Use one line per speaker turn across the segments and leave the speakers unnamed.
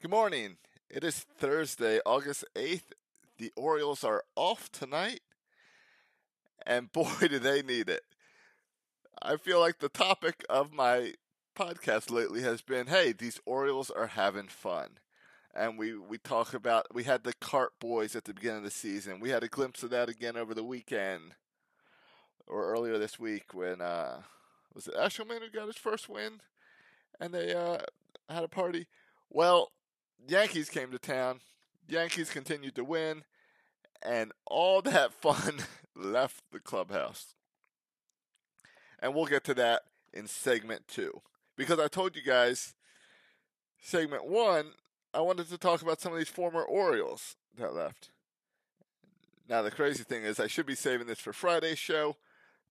Good morning. It is Thursday, August 8th. The Orioles are off tonight, and boy, do they need it. I feel like the topic of my podcast lately has been hey, these Orioles are having fun. And we, we talk about, we had the Cart Boys at the beginning of the season. We had a glimpse of that again over the weekend, or earlier this week when, uh, was it Eshelman who got his first win? And they uh, had a party. Well, Yankees came to town. Yankees continued to win, and all that fun left the clubhouse. And we'll get to that in segment two. Because I told you guys, segment one, I wanted to talk about some of these former Orioles that left. Now, the crazy thing is, I should be saving this for Friday's show,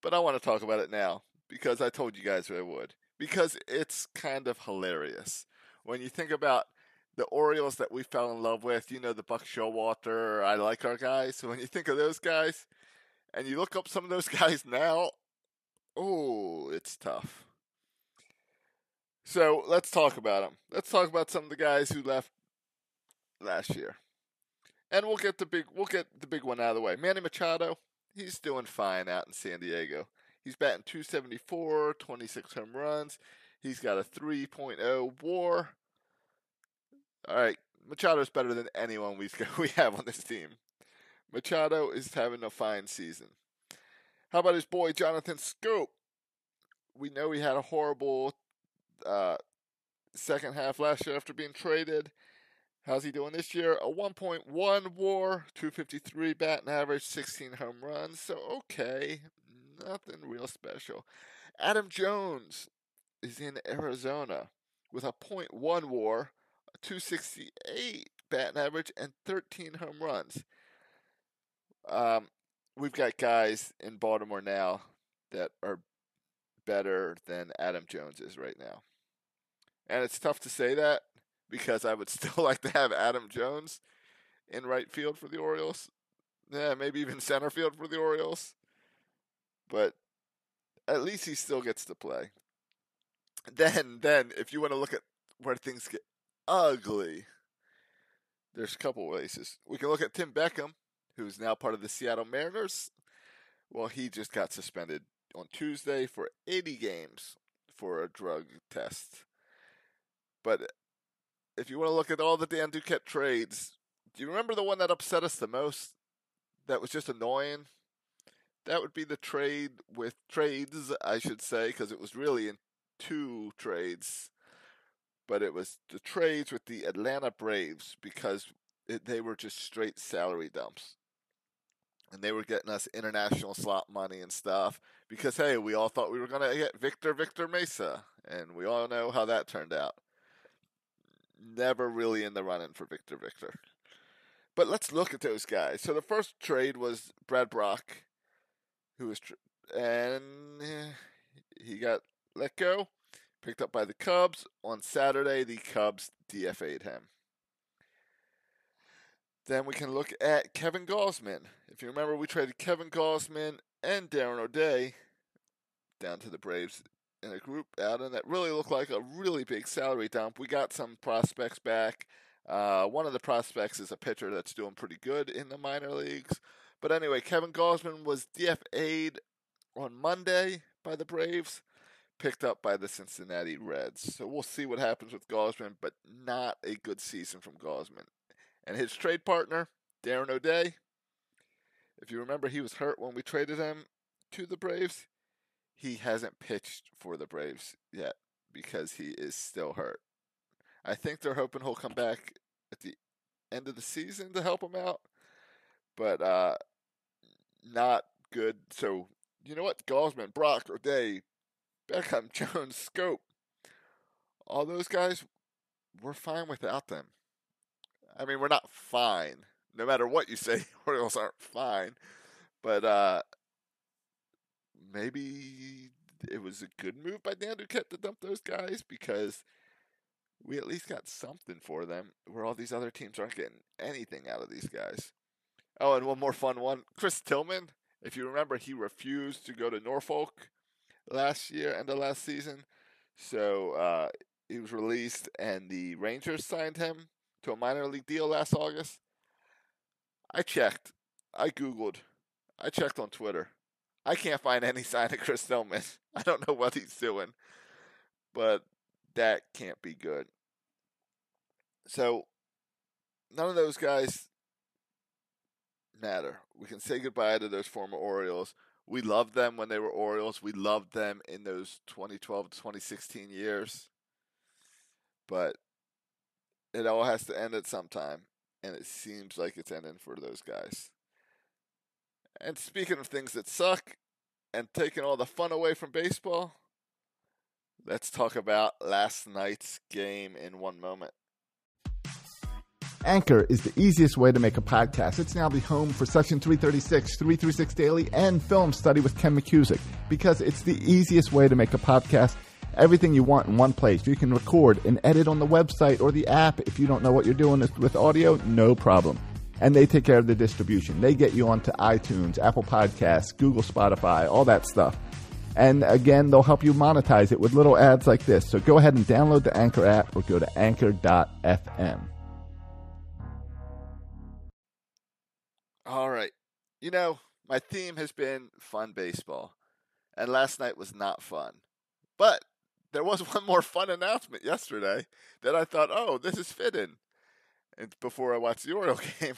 but I want to talk about it now because I told you guys I would. Because it's kind of hilarious. When you think about the Orioles that we fell in love with, you know, the Buck Showalter, I like our guys. So when you think of those guys and you look up some of those guys now, oh, it's tough. So let's talk about them. Let's talk about some of the guys who left last year. And we'll get the big we'll get the big one out of the way. Manny Machado, he's doing fine out in San Diego. He's batting 274, 26 home runs. He's got a 3.0 WAR. All right, Machado's better than anyone we we have on this team. Machado is having a fine season. How about his boy Jonathan Schoop? We know he had a horrible uh, second half last year after being traded. How's he doing this year? A 1.1 WAR, 253 batting average, 16 home runs. So okay, nothing real special. Adam Jones is in Arizona with a 0.1 WAR, 268 batting average, and 13 home runs. Um, we've got guys in Baltimore now that are better than Adam Jones is right now. And it's tough to say that because I would still like to have Adam Jones in right field for the Orioles. Yeah, maybe even center field for the Orioles. But at least he still gets to play. Then then if you want to look at where things get ugly. There's a couple places. We can look at Tim Beckham, who's now part of the Seattle Mariners. Well, he just got suspended on Tuesday for 80 games for a drug test. But uh, if you want to look at all the Dan Duquette trades, do you remember the one that upset us the most? That was just annoying. That would be the trade with trades, I should say, because it was really in two trades but it was the trades with the Atlanta Braves because it, they were just straight salary dumps. And they were getting us international slot money and stuff because, hey, we all thought we were going to get Victor Victor Mesa. And we all know how that turned out. Never really in the running for Victor Victor. But let's look at those guys. So the first trade was Brad Brach, who was, tr- and eh, he got let go picked up by the Cubs. On Saturday, the Cubs DFA'd him. Then we can look at Kevin Gausman. If you remember, we traded Kevin Gausman and Darren O'Day down to the Braves in a group outing that really looked like a really big salary dump. We got some prospects back. Uh, one of the prospects is a pitcher that's doing pretty good in the minor leagues. But anyway, Kevin Gausman was DFA'd on Monday by the Braves picked up by the Cincinnati Reds. So we'll see what happens with Gausman, but not a good season from Gausman. And his trade partner, Darren O'Day, if you remember, he was hurt when we traded him to the Braves. He hasn't pitched for the Braves yet because he is still hurt. I think they're hoping he'll come back at the end of the season to help him out, but uh, not good. So you know what, Gausman, Brach, O'Day, Beckham, Jones, Schoop, all those guys, we're fine without them. I mean, we're not fine. No matter what you say, Orioles aren't fine. But uh, maybe it was a good move by Dan Duquette to dump those guys because we at least got something for them where all these other teams aren't getting anything out of these guys. Oh, and one more fun one. Chris Tillman, if you remember, he refused to go to Norfolk last year and the last season. So uh, he was released, and the Rangers signed him. to a minor league deal last August? I checked. I Googled. I checked on Twitter. I can't find any sign of Chris Tillman. I don't know what he's doing, but that can't be good. So, none of those guys matter. We can say goodbye to those former Orioles. We loved them when they were Orioles. We loved them in those 2012 to 2016 years. But it all has to end at some time, and it seems like it's ending for those guys. And speaking of things that suck and taking all the fun away from baseball, let's talk about last night's game in one moment.
Anchor is the easiest way to make a podcast. It's now the home for Section 336, 336 Daily, and Film Study with Ken McCusick because it's the easiest way to make a podcast. Everything you want in one place. You can record and edit on the website or the app. If you don't know what you're doing with audio, no problem. And they take care of the distribution. They get you onto iTunes, Apple Podcasts, Google, Spotify, all that stuff. And again, they'll help you monetize it with little ads like this. So go ahead and download the Anchor app or go to anchor.fm.
You know, my theme has been fun baseball, and last night was not fun. But there was one more fun announcement yesterday that I thought, oh, this is fitting. And before I watched the Oriole game,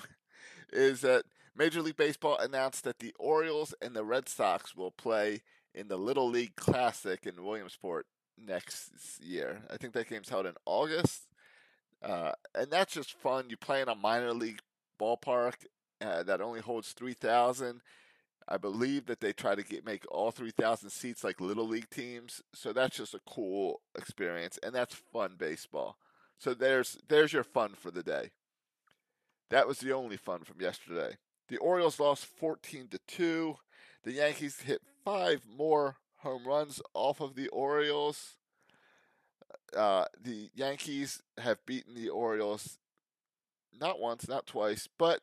is that Major League Baseball announced that the Orioles and the Red Sox will play in the Little League Classic in Williamsport next year. I think that game's held in August. Uh, and that's just fun. You play in a minor league ballpark uh, that only holds 3,000. I believe that they try to get make all 3,000 seats like little league teams. So that's just a cool experience, and that's fun baseball. So there's there's your fun for the day. That was the only fun from yesterday. The Orioles lost 14 to 2. The Yankees hit five more home runs off of the Orioles. Uh, the Yankees have beaten the Orioles not once, not twice, but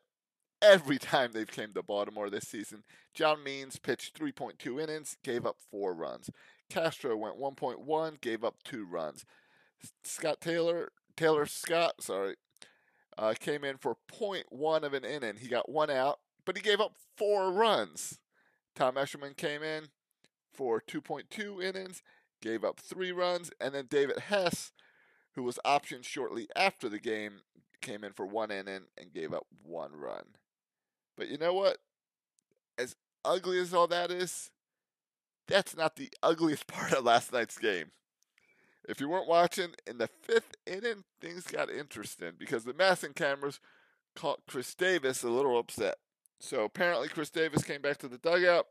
every time they've came to Baltimore this season. John Means pitched 3.2 innings, gave up four runs. Castro went 1.1, gave up two runs. Scott Taylor, Taylor Scott, sorry, uh, came in for 0.1 of an inning. He got one out, but he gave up four runs. Tom Eshelman came in for 2.2 innings, gave up three runs, and then David Hess, who was optioned shortly after the game, came in for one inning and gave up one run. But you know what? As ugly as all that is, that's not the ugliest part of last night's game. If you weren't watching, in the fifth inning, things got interesting because the MASN cameras caught Chris Davis a little upset. So apparently, Chris Davis came back to the dugout.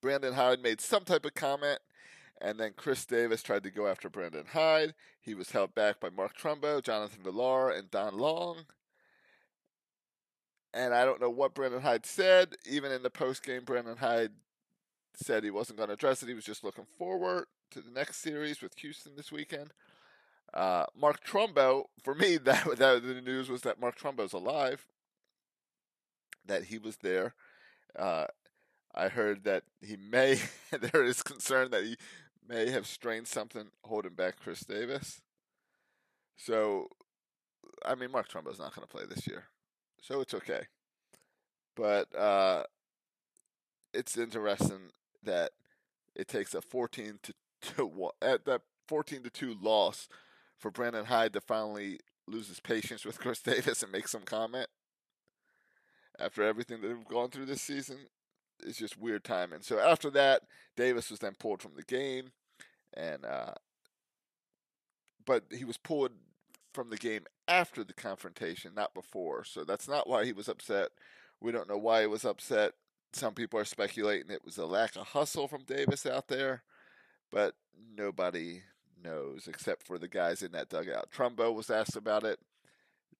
Brandon Hyde made some type of comment, and then Chris Davis tried to go after Brandon Hyde. He was held back by Mark Trumbo, Jonathan Villar, and Don Long. And I don't know what Brandon Hyde said. Even in the post game, Brandon Hyde said he wasn't going to address it. He was just looking forward to the next series with Houston this weekend. Uh, Mark Trumbo, for me, that, that the news was that Mark Trumbo's alive, that he was there. Uh, I heard that he may, there is concern that he may have strained something holding back Chris Davis. So, I mean, Mark Trumbo's not going to play this year so it's okay. But uh, it's interesting that it takes a 14 to two at that 14 to two loss for Brandon Hyde to finally lose his patience with Chris Davis and make some comment after everything that they've gone through this season. It's just weird timing. So after that, Davis was then pulled from the game, and uh, but he was pulled from the game after the confrontation, not before. So that's not why he was upset. We don't know why he was upset. Some people are speculating it was a lack of hustle from Davis out there, but nobody knows except for the guys in that dugout. Trumbo was asked about it.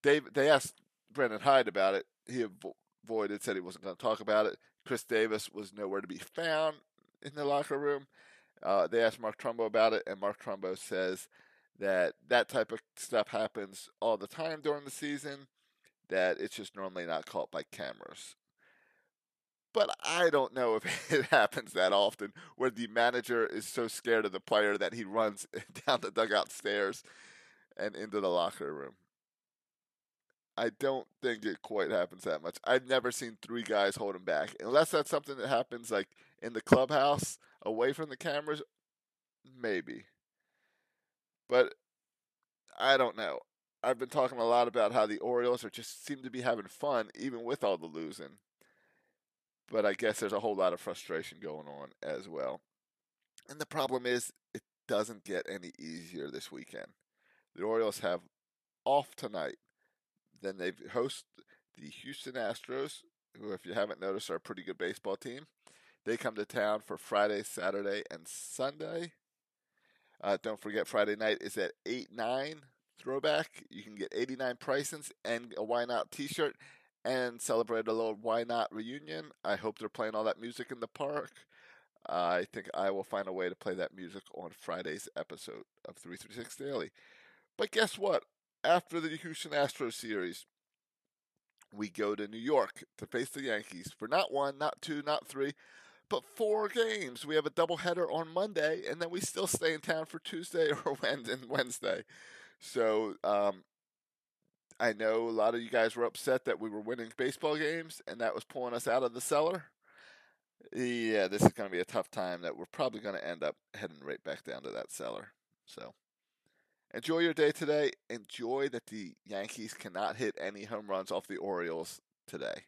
Dave, they asked Brandon Hyde about it. He avoided, said he wasn't going to talk about it. Chris Davis was nowhere to be found in the locker room. Uh, they asked Mark Trumbo about it, and Mark Trumbo says that that type of stuff happens all the time during the season, that it's just normally not caught by cameras. But I don't know if it happens that often where the manager is so scared of the player that he runs down the dugout stairs and into the locker room. I don't think it quite happens that much. I've never seen three guys hold him back, unless that's something that happens like in the clubhouse, away from the cameras. Maybe, but I don't know. I've been talking a lot about how the Orioles are just seem to be having fun, even with all the losing. But I guess there's a whole lot of frustration going on as well. And the problem is, it doesn't get any easier this weekend. The Orioles have off tonight. Then they host the Houston Astros, who, if you haven't noticed, are a pretty good baseball team. They come to town for Friday, Saturday, and Sunday. Uh, don't forget, Friday night is at 8 9 throwback. You can get 89 pricings and a Why Not t shirt and celebrate a little Why Not reunion. I hope they're playing all that music in the park. Uh, I think I will find a way to play that music on Friday's episode of 336 Daily. But guess what? After the Houston Astros series, we go to New York to face the Yankees for not one, not two, not three, but four games. We have a doubleheader on Monday, and then we still stay in town for Tuesday or Wednesday. So um, I know a lot of you guys were upset that we were winning baseball games, and that was pulling us out of the cellar. Yeah, this is going to be a tough time that we're probably going to end up heading right back down to that cellar. So enjoy your day today. Enjoy that the Yankees cannot hit any home runs off the Orioles today.